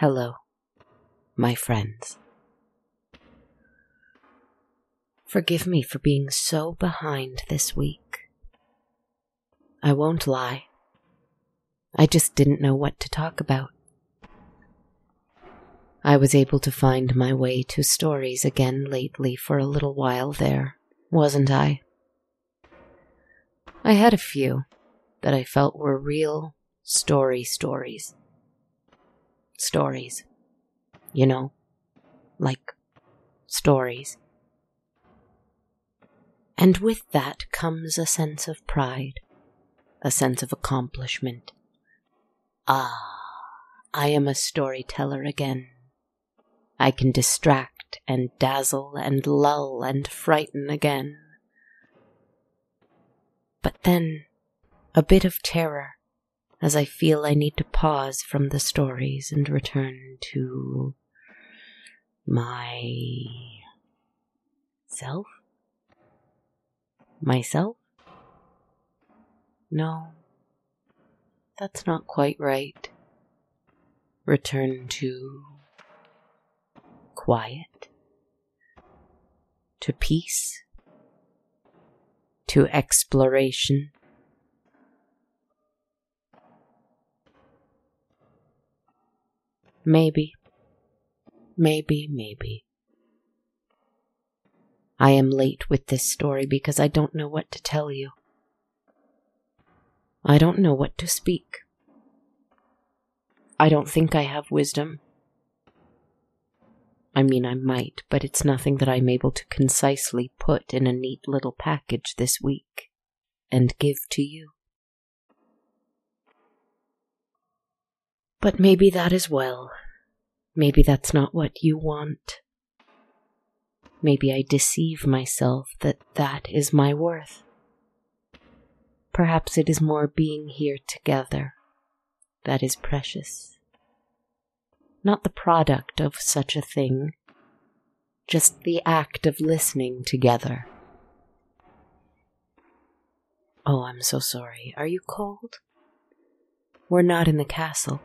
Hello, my friends. Forgive me for being so behind this week. I won't lie. I just didn't know what to talk about. I was able to find my way to stories again lately for a little while there, wasn't I? I had a few that I felt were real story stories stories. You know, like stories. And with that comes a sense of pride, a sense of accomplishment. Ah, I am a storyteller again. I can distract and dazzle and lull and frighten again. But then, a bit of terror as I feel I need to pause from the stories and return to my self? Myself? No, that's not quite right. Return to quiet, to peace, to exploration. Maybe. Maybe, maybe. I am late with this story because I don't know what to tell you. I don't know what to speak. I don't think I have wisdom. I mean, I might, but it's nothing that I'm able to concisely put in a neat little package this week and give to you. But maybe that is well. Maybe that's not what you want. Maybe I deceive myself that that is my worth. Perhaps it is more being here together that is precious. Not the product of such a thing, just the act of listening together. Oh, I'm so sorry. Are you cold? We're not in the castle.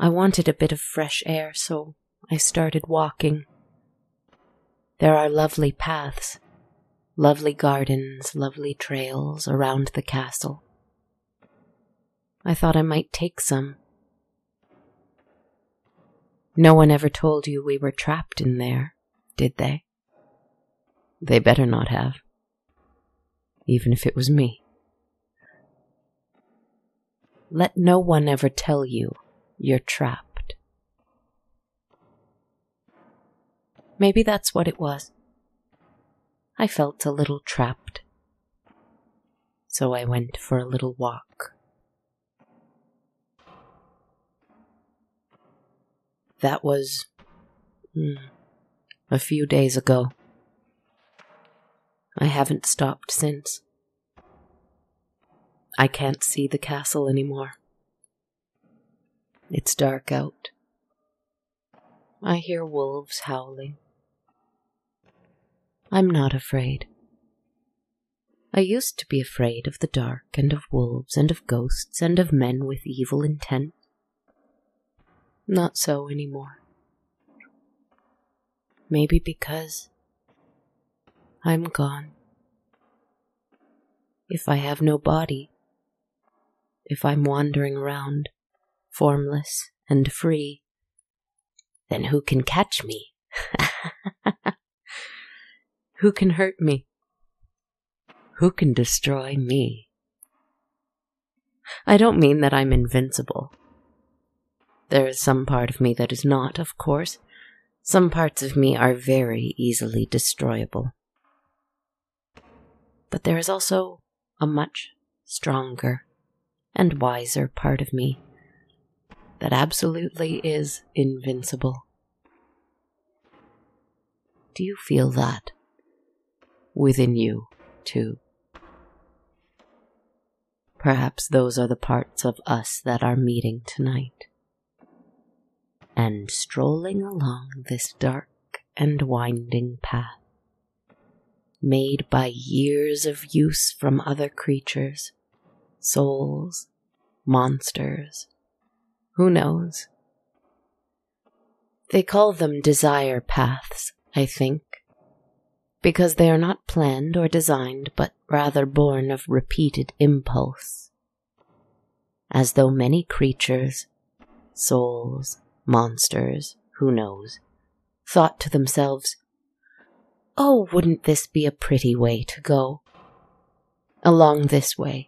I wanted a bit of fresh air, so I started walking. There are lovely paths, lovely gardens, lovely trails around the castle. I thought I might take some. No one ever told you we were trapped in there, did they? They better not have. Even if it was me. Let no one ever tell you you're trapped. Maybe that's what it was. I felt a little trapped. So I went for a little walk. That was hmm, a few days ago. I haven't stopped since. I can't see the castle anymore. It's dark out. I hear wolves howling. I'm not afraid. I used to be afraid of the dark and of wolves and of ghosts and of men with evil intent. Not so anymore. Maybe because I'm gone. If I have no body, if I'm wandering around, formless and free, then who can catch me? who can hurt me? Who can destroy me? I don't mean that I'm invincible. There is some part of me that is not, of course. Some parts of me are very easily destroyable. But there is also a much stronger and wiser part of me that absolutely is invincible. Do you feel that within you, too? Perhaps those are the parts of us that are meeting tonight. And strolling along this dark and winding path, made by years of use from other creatures, souls, monsters, who knows? They call them desire paths I think, because they are not planned or designed, but rather born of repeated impulse. As though many creatures, souls, monsters, who knows, thought to themselves, Oh, wouldn't this be a pretty way to go? Along this way.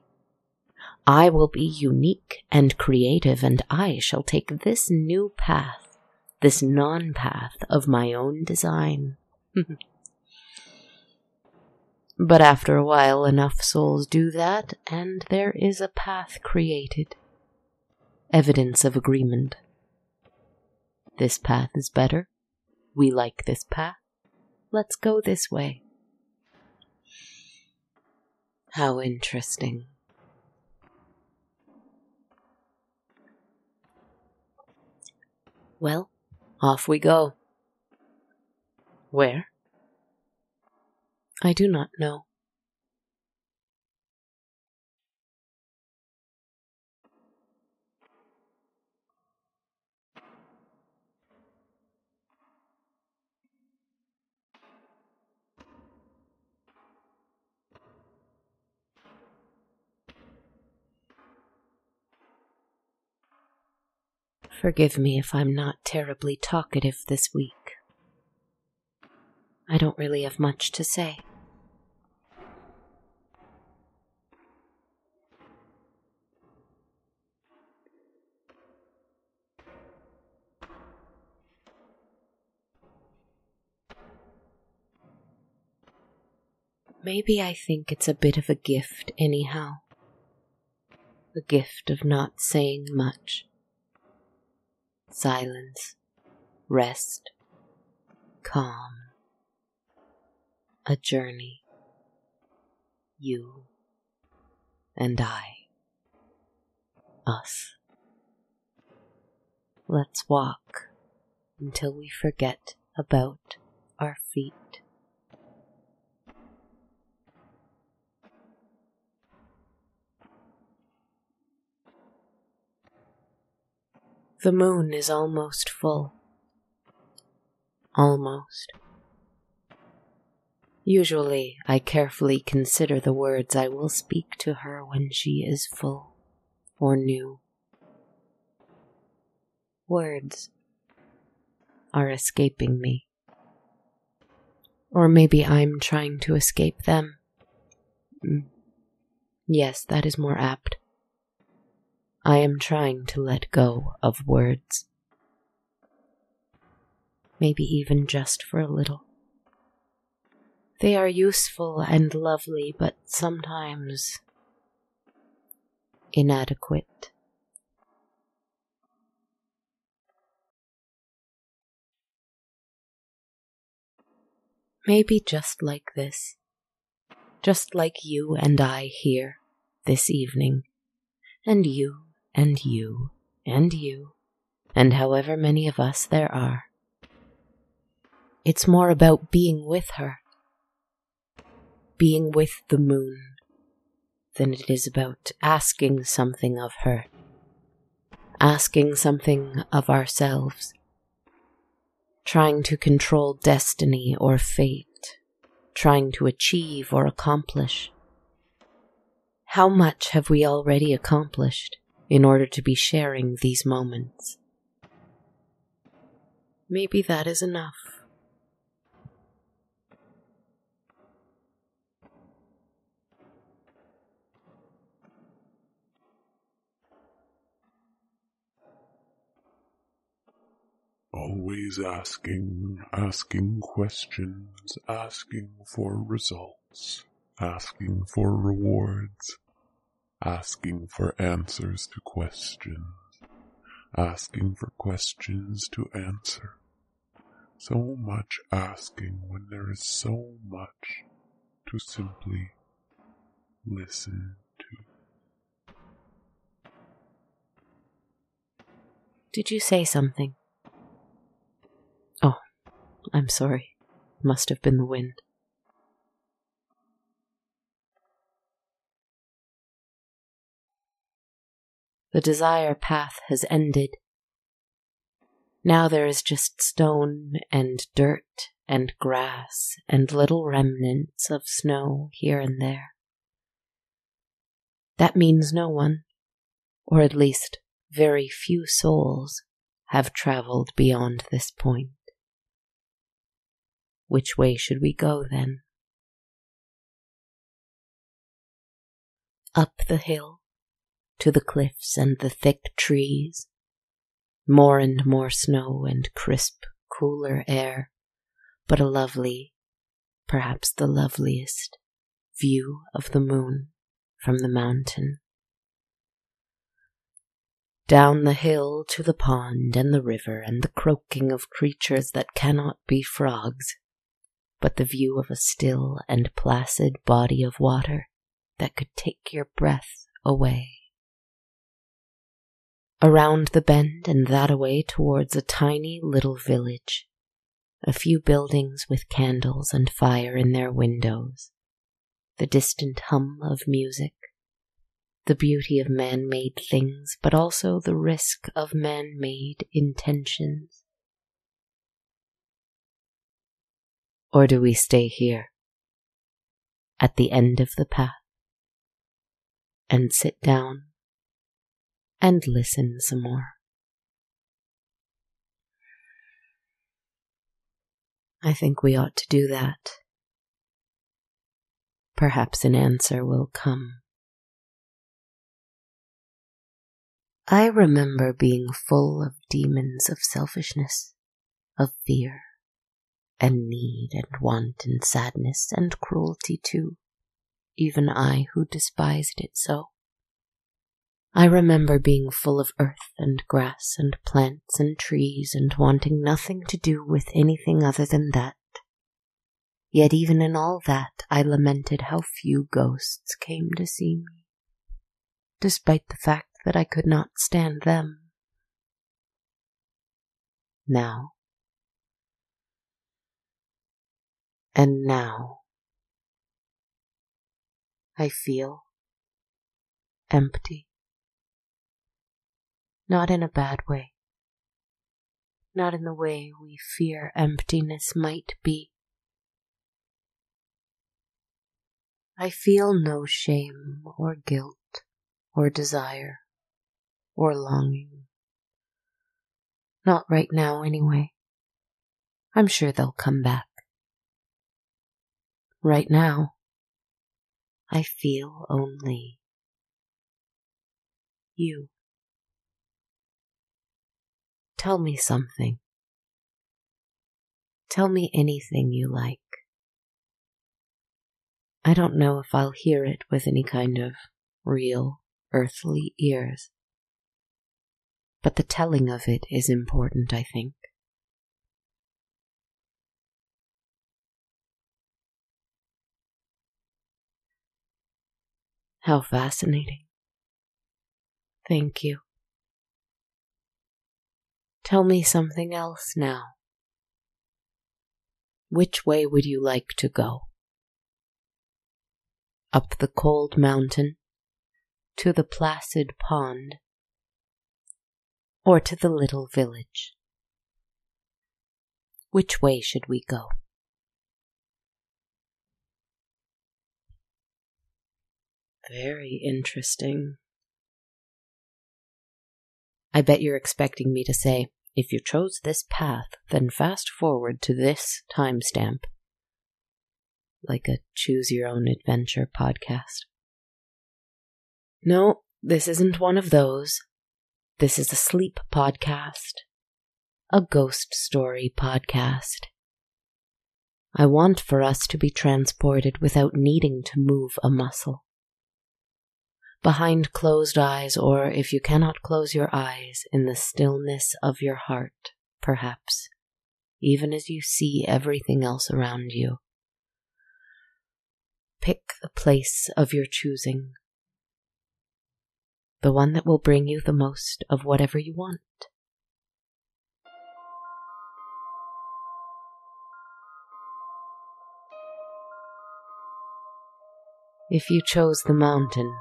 I will be unique and creative, and I shall take this new path this non path of my own design. but after a while, enough souls do that, and there is a path created. Evidence of agreement. This path is better. We like this path. Let's go this way. How interesting. Well, off we go. Where? I do not know. Forgive me if I'm not terribly talkative this week. I don't really have much to say. Maybe I think it's a bit of a gift, anyhow. The gift of not saying much silence, rest, calm, a journey, you. And I, us. Let's walk until we forget about our feet. The moon is almost full. Almost. Usually, I carefully consider the words I will speak to her when she is full or new. Words are escaping me. Or maybe I'm trying to escape them. Mm. Yes, that is more apt. I am trying to let go of words. Maybe even just for a little. They are useful and lovely, but sometimes inadequate. Maybe just like this, just like you and I here this evening, and you and you, and you, and however many of us there are. It's more about being with her, being with the moon, than it is about asking something of her, asking something of ourselves, trying to control destiny or fate, trying to achieve or accomplish. How much have we already accomplished? In order to be sharing these moments. Maybe that is enough. Always asking, asking questions, asking for results, asking for rewards, asking for answers to questions, asking for questions to answer. So much asking when there is so much to simply listen to. Did you say something? Oh, I'm sorry. Must have been the wind. The desire path has ended. Now there is just stone and dirt and grass and little remnants of snow here and there. That means no one, or at least very few souls, have traveled beyond this point. Which way should we go then? Up the hill, to the cliffs and the thick trees, more and more snow and crisp, cooler air, but a lovely, perhaps the loveliest, view of the moon from the mountain. Down the hill to the pond and the river and the croaking of creatures that cannot be frogs, but the view of a still and placid body of water that could take your breath away. Around the bend and that away towards a tiny little village, a few buildings with candles and fire in their windows, the distant hum of music, the beauty of man made things, but also the risk of man made intentions. Or do we stay here, at the end of the path, and sit down and listen some more? I think we ought to do that. Perhaps an answer will come. I remember being full of demons of selfishness, of fear, and need, and want, and sadness, and cruelty too, even I who despised it so. I remember being full of earth and grass and plants and trees and wanting nothing to do with anything other than that. Yet even in all that I lamented how few ghosts came to see me, despite the fact that I could not stand them. Now, and now, I feel empty. Not in a bad way. Not in the way we fear emptiness might be. I feel no shame or guilt or desire or longing. Not right now, anyway. I'm sure they'll come back. Right now, I feel only you. Tell me something. Tell me anything you like. I don't know if I'll hear it with any kind of real earthly ears. But the telling of it is important, I think. How fascinating. Thank you. Tell me something else now. Which way would you like to go? up the cold mountain, to the placid pond, or to the little village? Which way should we go? Very interesting. I bet you're expecting me to say, if you chose this path, then fast forward to this timestamp like a choose your own adventure podcast. No, this isn't one of those. This is a sleep podcast, a ghost story podcast. I want for us to be transported without needing to move a muscle. Behind closed eyes, or if you cannot close your eyes, in the stillness of your heart, perhaps, even as you see everything else around you. Pick the place of your choosing, the one that will bring you the most of whatever you want. If you chose the mountain,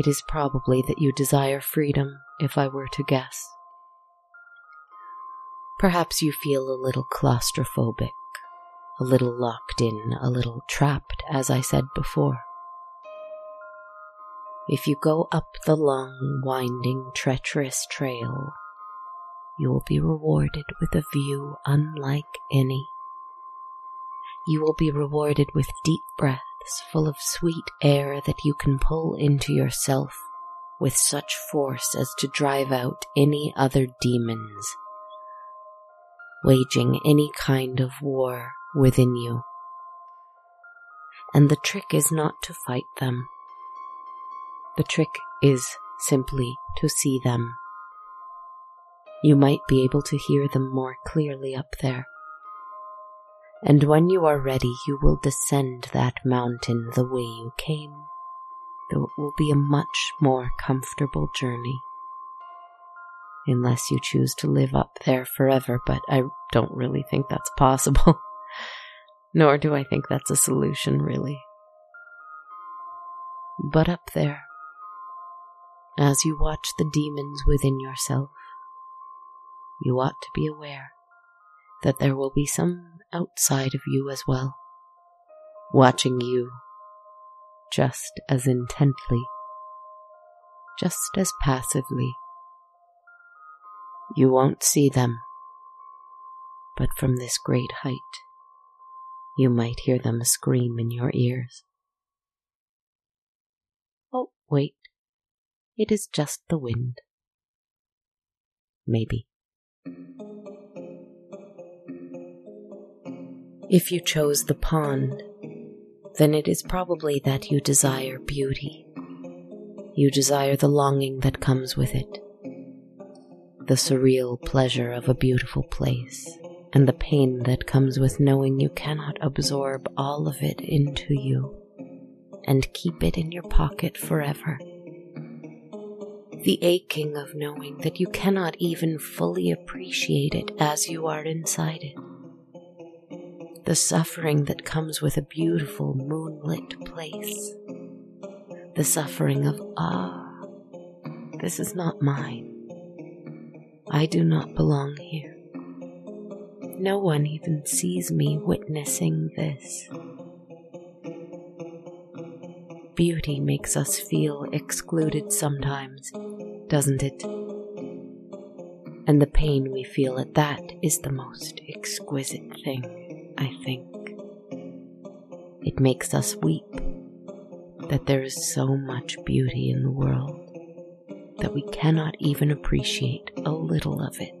it is probably that you desire freedom, if I were to guess. Perhaps you feel a little claustrophobic, a little locked in, a little trapped, as I said before. If you go up the long, winding, treacherous trail, you will be rewarded with a view unlike any. You will be rewarded with deep breaths full of sweet air that you can pull into yourself with such force as to drive out any other demons, waging any kind of war within you. And the trick is not to fight them. The trick is simply to see them. You might be able to hear them more clearly up there and when you are ready, you will descend that mountain the way you came, though it will be a much more comfortable journey. Unless you choose to live up there forever, but I don't really think that's possible. Nor do I think that's a solution, really. But up there, as you watch the demons within yourself, you ought to be aware that there will be some outside of you as well, watching you just as intently, just as passively. You won't see them, but from this great height, you might hear them scream in your ears. Oh, wait, it is just the wind. Maybe. If you chose the pond, then it is probably that you desire beauty. You desire the longing that comes with it, the surreal pleasure of a beautiful place, and the pain that comes with knowing you cannot absorb all of it into you and keep it in your pocket forever. The aching of knowing that you cannot even fully appreciate it as you are inside it the suffering that comes with a beautiful moonlit place, the suffering of, ah, this is not mine. I do not belong here. No one even sees me witnessing this. Beauty makes us feel excluded sometimes, doesn't it? And the pain we feel at that is the most exquisite thing. I think. It makes us weep that there is so much beauty in the world that we cannot even appreciate a little of it.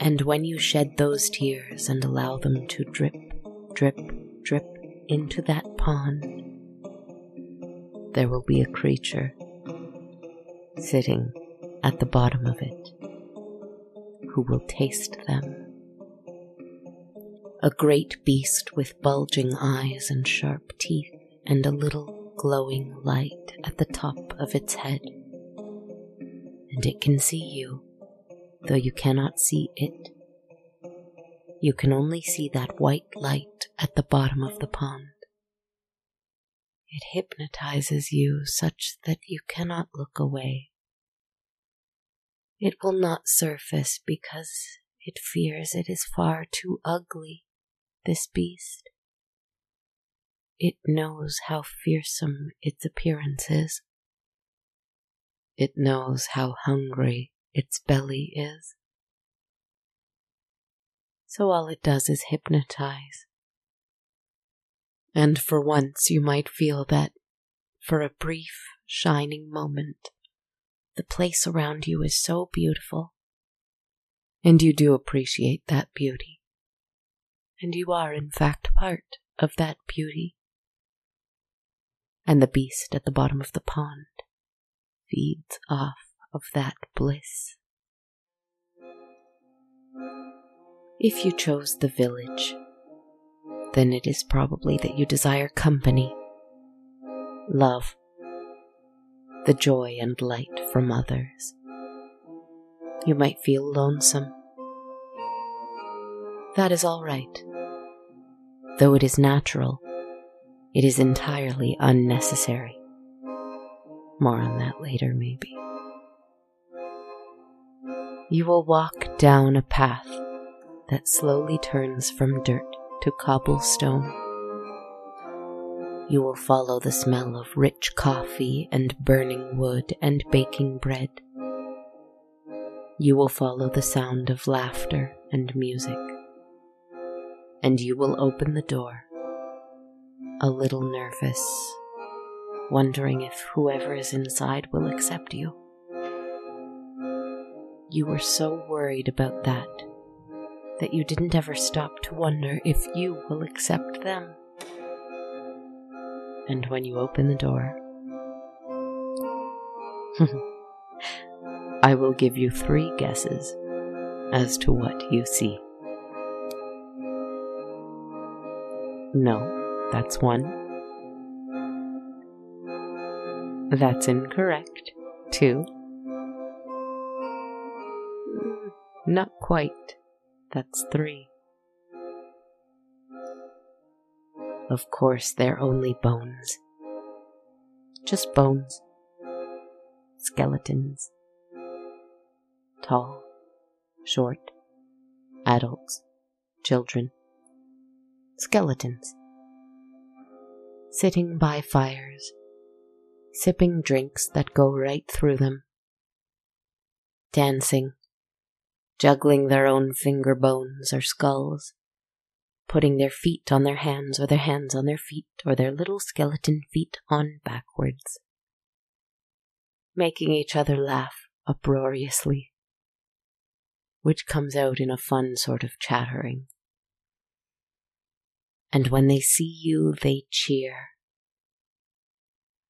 And when you shed those tears and allow them to drip, drip, drip into that pond, there will be a creature sitting at the bottom of it who will taste them a great beast with bulging eyes and sharp teeth and a little glowing light at the top of its head. And it can see you, though you cannot see it. You can only see that white light at the bottom of the pond. It hypnotizes you such that you cannot look away. It will not surface because it fears it is far too ugly this beast. It knows how fearsome its appearance is. It knows how hungry its belly is. So all it does is hypnotize. And for once you might feel that, for a brief, shining moment, the place around you is so beautiful. And you do appreciate that beauty and you are in fact part of that beauty. and the beast at the bottom of the pond feeds off of that bliss. If you chose the village, then it is probably that you desire company, love, the joy and light from others. You might feel lonesome. That is all right. Though it is natural, it is entirely unnecessary. More on that later, maybe. You will walk down a path that slowly turns from dirt to cobblestone. You will follow the smell of rich coffee and burning wood and baking bread. You will follow the sound of laughter and music. And you will open the door, a little nervous, wondering if whoever is inside will accept you. You were so worried about that that you didn't ever stop to wonder if you will accept them. And when you open the door, I will give you three guesses as to what you see. No, that's one. That's incorrect. Two. Not quite. That's three. Of course, they're only bones. Just bones. Skeletons. Tall, short, adults, children. Skeletons. Sitting by fires, sipping drinks that go right through them. Dancing, juggling their own finger bones or skulls, putting their feet on their hands or their hands on their feet or their little skeleton feet on backwards, making each other laugh uproariously, which comes out in a fun sort of chattering. And when they see you, they cheer.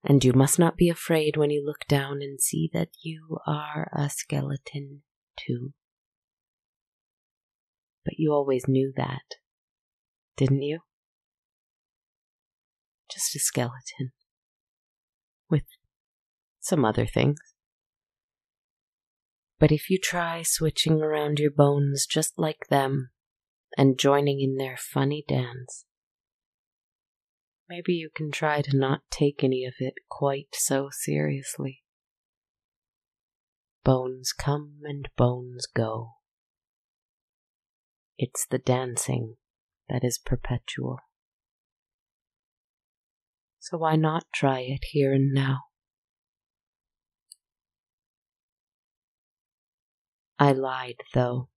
And you must not be afraid when you look down and see that you are a skeleton too. But you always knew that, didn't you? Just a skeleton. With some other things. But if you try switching around your bones just like them and joining in their funny dance, maybe you can try to not take any of it quite so seriously. Bones come and bones go. It's the dancing that is perpetual. So why not try it here and now? I lied, though.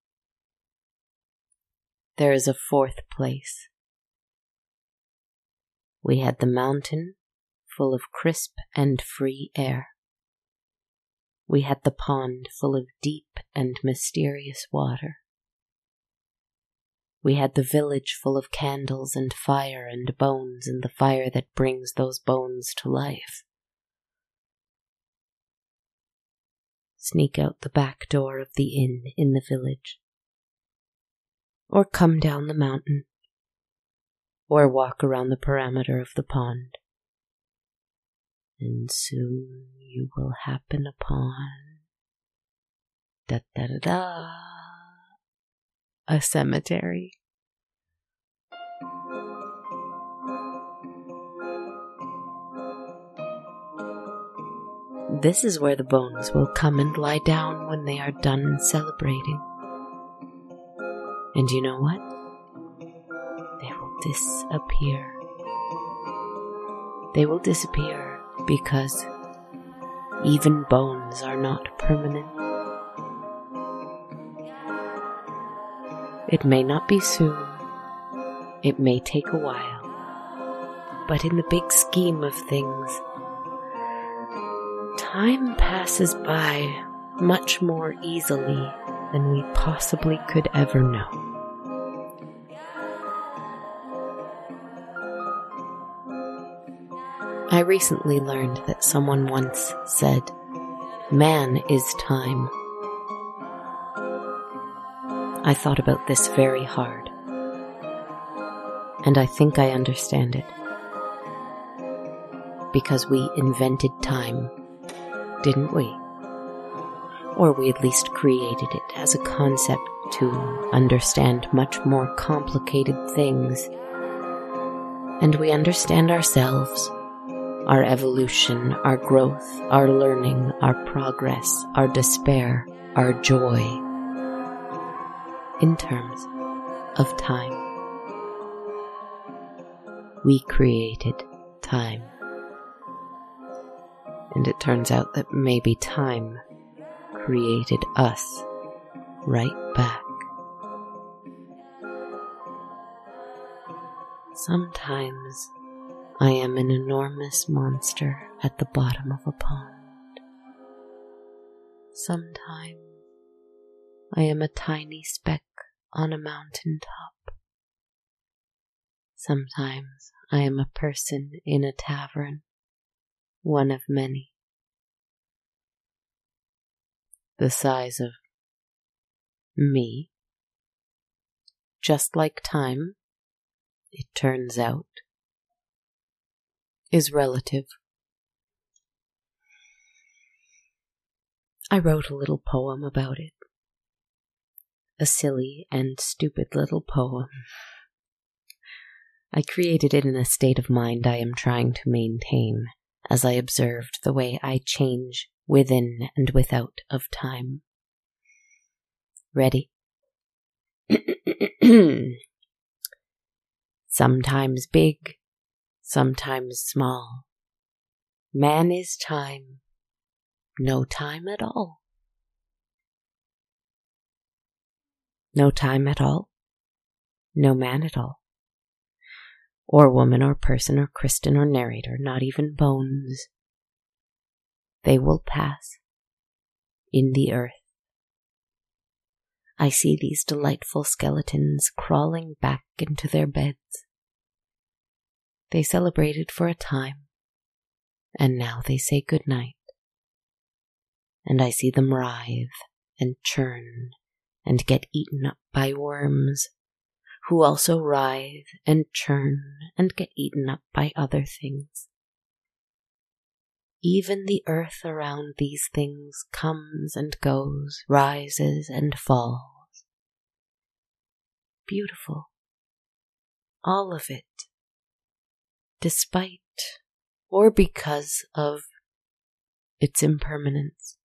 There is a fourth place. We had the mountain full of crisp and free air. We had the pond full of deep and mysterious water. We had the village full of candles and fire and bones and the fire that brings those bones to life. Sneak out the back door of the inn in the village. Or come down the mountain. Or walk around the perimeter of the pond. And soon you will happen upon da da da da a cemetery. This is where the bones will come and lie down when they are done celebrating. And you know what? Disappear. They will disappear because even bones are not permanent. It may not be soon, it may take a while, but in the big scheme of things, time passes by much more easily than we possibly could ever know. I recently learned that someone once said, Man is time. I thought about this very hard, and I think I understand it. Because we invented time, didn't we? Or we at least created it as a concept to understand much more complicated things. And we understand ourselves, our evolution, our growth, our learning, our progress, our despair, our joy in terms of time. We created time. And it turns out that maybe time created us right back. Sometimes I am an enormous monster at the bottom of a pond. Sometimes I am a tiny speck on a mountain top. Sometimes I am a person in a tavern, one of many. The size of me. Just like time, it turns out, is relative. I wrote a little poem about it a silly and stupid little poem. I created it in a state of mind I am trying to maintain as I observed the way I change within and without of time. Ready? sometimes big, sometimes small. Man is time, no time at all. No time at all. No man at all. Or woman or person or Kristen or narrator, not even bones. They will pass in the earth. I see these delightful skeletons crawling back into their beds. They celebrated for a time, and now they say good night. And I see them writhe and churn and get eaten up by worms, who also writhe and churn and get eaten up by other things. Even the earth around these things comes and goes, rises and falls. Beautiful. All of it. Despite or because of its impermanence.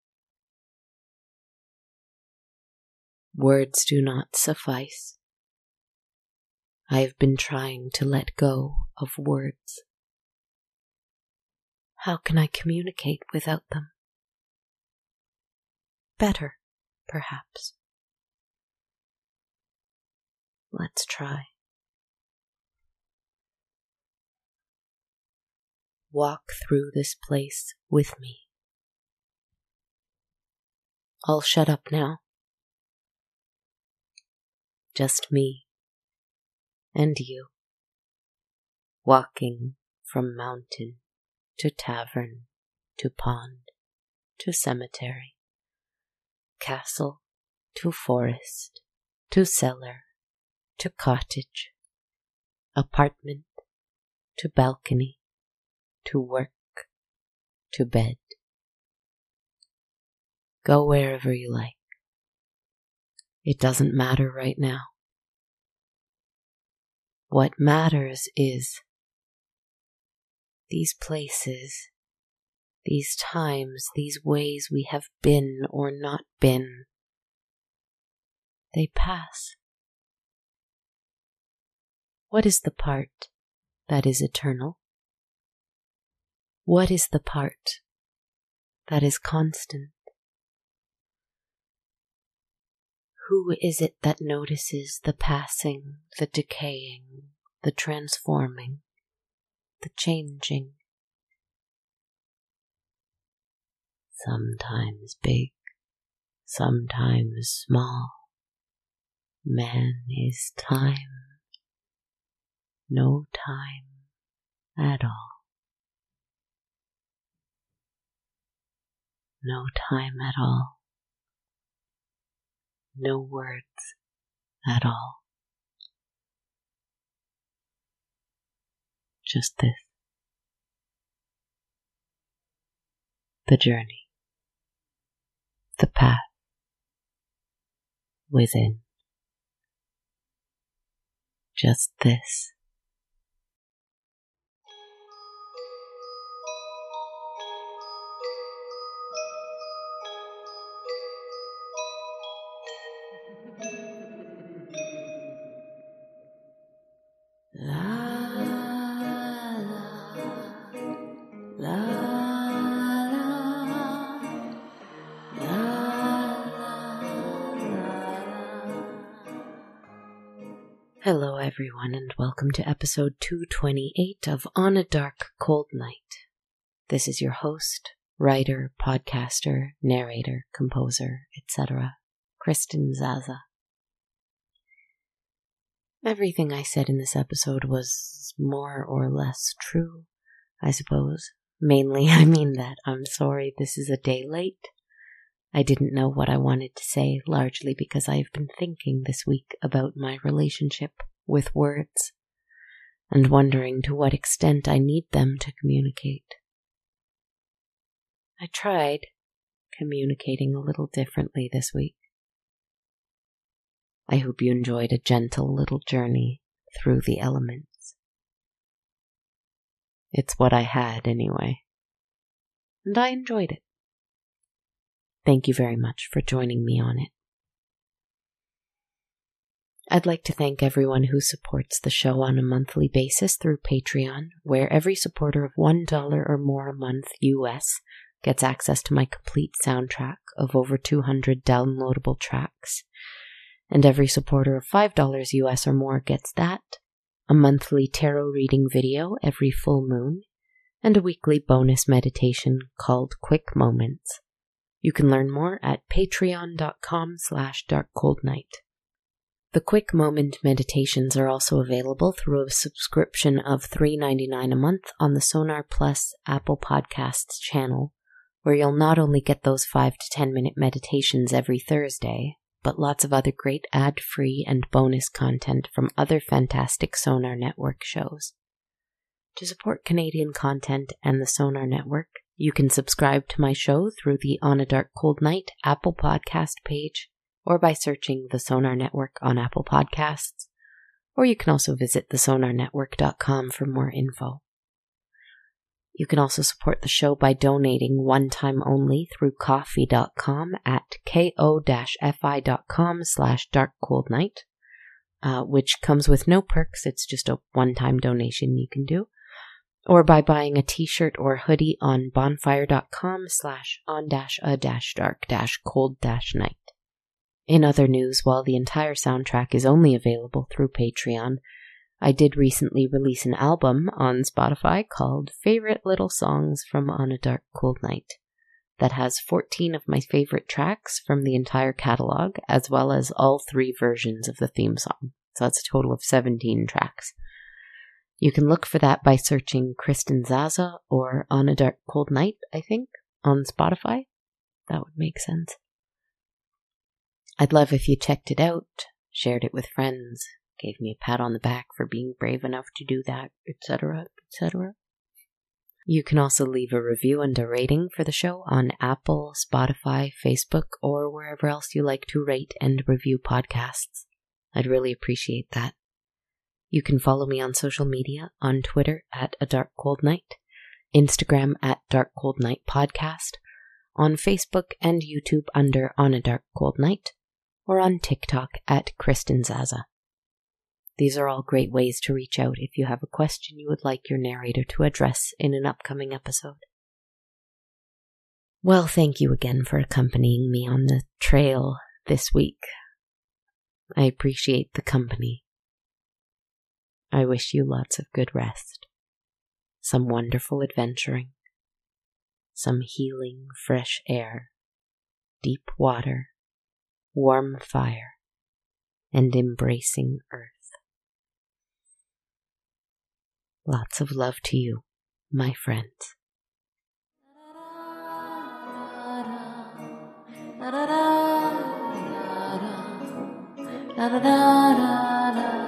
Words do not suffice. I have been trying to let go of words. How can I communicate without them? Better, perhaps. Let's try. Walk through this place with me. I'll shut up now just me and you, walking from mountain to tavern to pond to cemetery, castle to forest to cellar to cottage, apartment to balcony to work to bed. Go wherever you like. It doesn't matter right now. What matters is these places, these times, these ways we have been or not been, they pass. What is the part that is eternal? What is the part that is constant? Who is it that notices the passing, the decaying, the transforming, the changing? Sometimes big, sometimes small. Man is time, no time at all. No time at all. No words at all. Just this. The journey. The path. Within. Just this. Everyone, and welcome to episode 228 of On a Dark, Cold Night. This is your host, writer, podcaster, narrator, composer, etc., Kristen Zaza. Everything I said in this episode was more or less true, I suppose. Mainly, I mean that I'm sorry this is a day late. I didn't know what I wanted to say, largely because I have been thinking this week about my relationship with words and wondering to what extent I need them to communicate. I tried communicating a little differently this week. I hope you enjoyed a gentle little journey through the elements. It's what I had anyway. And I enjoyed it. Thank you very much for joining me on it. I'd like to thank everyone who supports the show on a monthly basis through Patreon, where every supporter of $1 or more a month US gets access to my complete soundtrack of over 200 downloadable tracks and every supporter of $5 US or more gets that, a monthly tarot reading video every full moon, and a weekly bonus meditation called Quick Moments. You can learn more at patreon.com slash darkcoldnight. The Quick Moment meditations are also available through a subscription of $3.99 a month on the Sonar Plus Apple Podcasts channel, where you'll not only get those 5 to 10 minute meditations every Thursday, but lots of other great ad free and bonus content from other fantastic Sonar Network shows. To support Canadian content and the Sonar Network, you can subscribe to my show through the On a Dark Cold Night Apple Podcast page or by searching the Sonar Network on Apple Podcasts, or you can also visit thesonarnetwork.com for more info. You can also support the show by donating one time only through ko-fi.com at ko-fi.com slash darkcoldnight, uh, which comes with no perks. It's just a one-time donation you can do. Or by buying a t-shirt or hoodie on bonfire.com slash on dash a dash dark dash cold dash night. In other news, while the entire soundtrack is only available through Patreon, I did recently release an album on Spotify called Favorite Little Songs from On a Dark Cold Night that has 14 of my favorite tracks from the entire catalog, as well as all three versions of the theme song. So that's a total of 17 tracks. You can look for that by searching Kristen Zaza or On a Dark Cold Night, I think, on Spotify. That would make sense. I'd love if you checked it out, shared it with friends, gave me a pat on the back for being brave enough to do that, etc., etc. You can also leave a review and a rating for the show on Apple, Spotify, Facebook, or wherever else you like to rate and review podcasts. I'd really appreciate that. You can follow me on social media on Twitter at A Dark Cold Night, Instagram at Dark Cold Night Podcast, on Facebook and YouTube under On a Dark Cold Night, or on TikTok at Kristen Zaza. These are all great ways to reach out if you have a question you would like your narrator to address in an upcoming episode. Well, thank you again for accompanying me on the trail this week. I appreciate the company. I wish you lots of good rest, some wonderful adventuring, some healing fresh air, deep water, warm fire, and embracing earth. Lots of love to you, my friend. da da da da da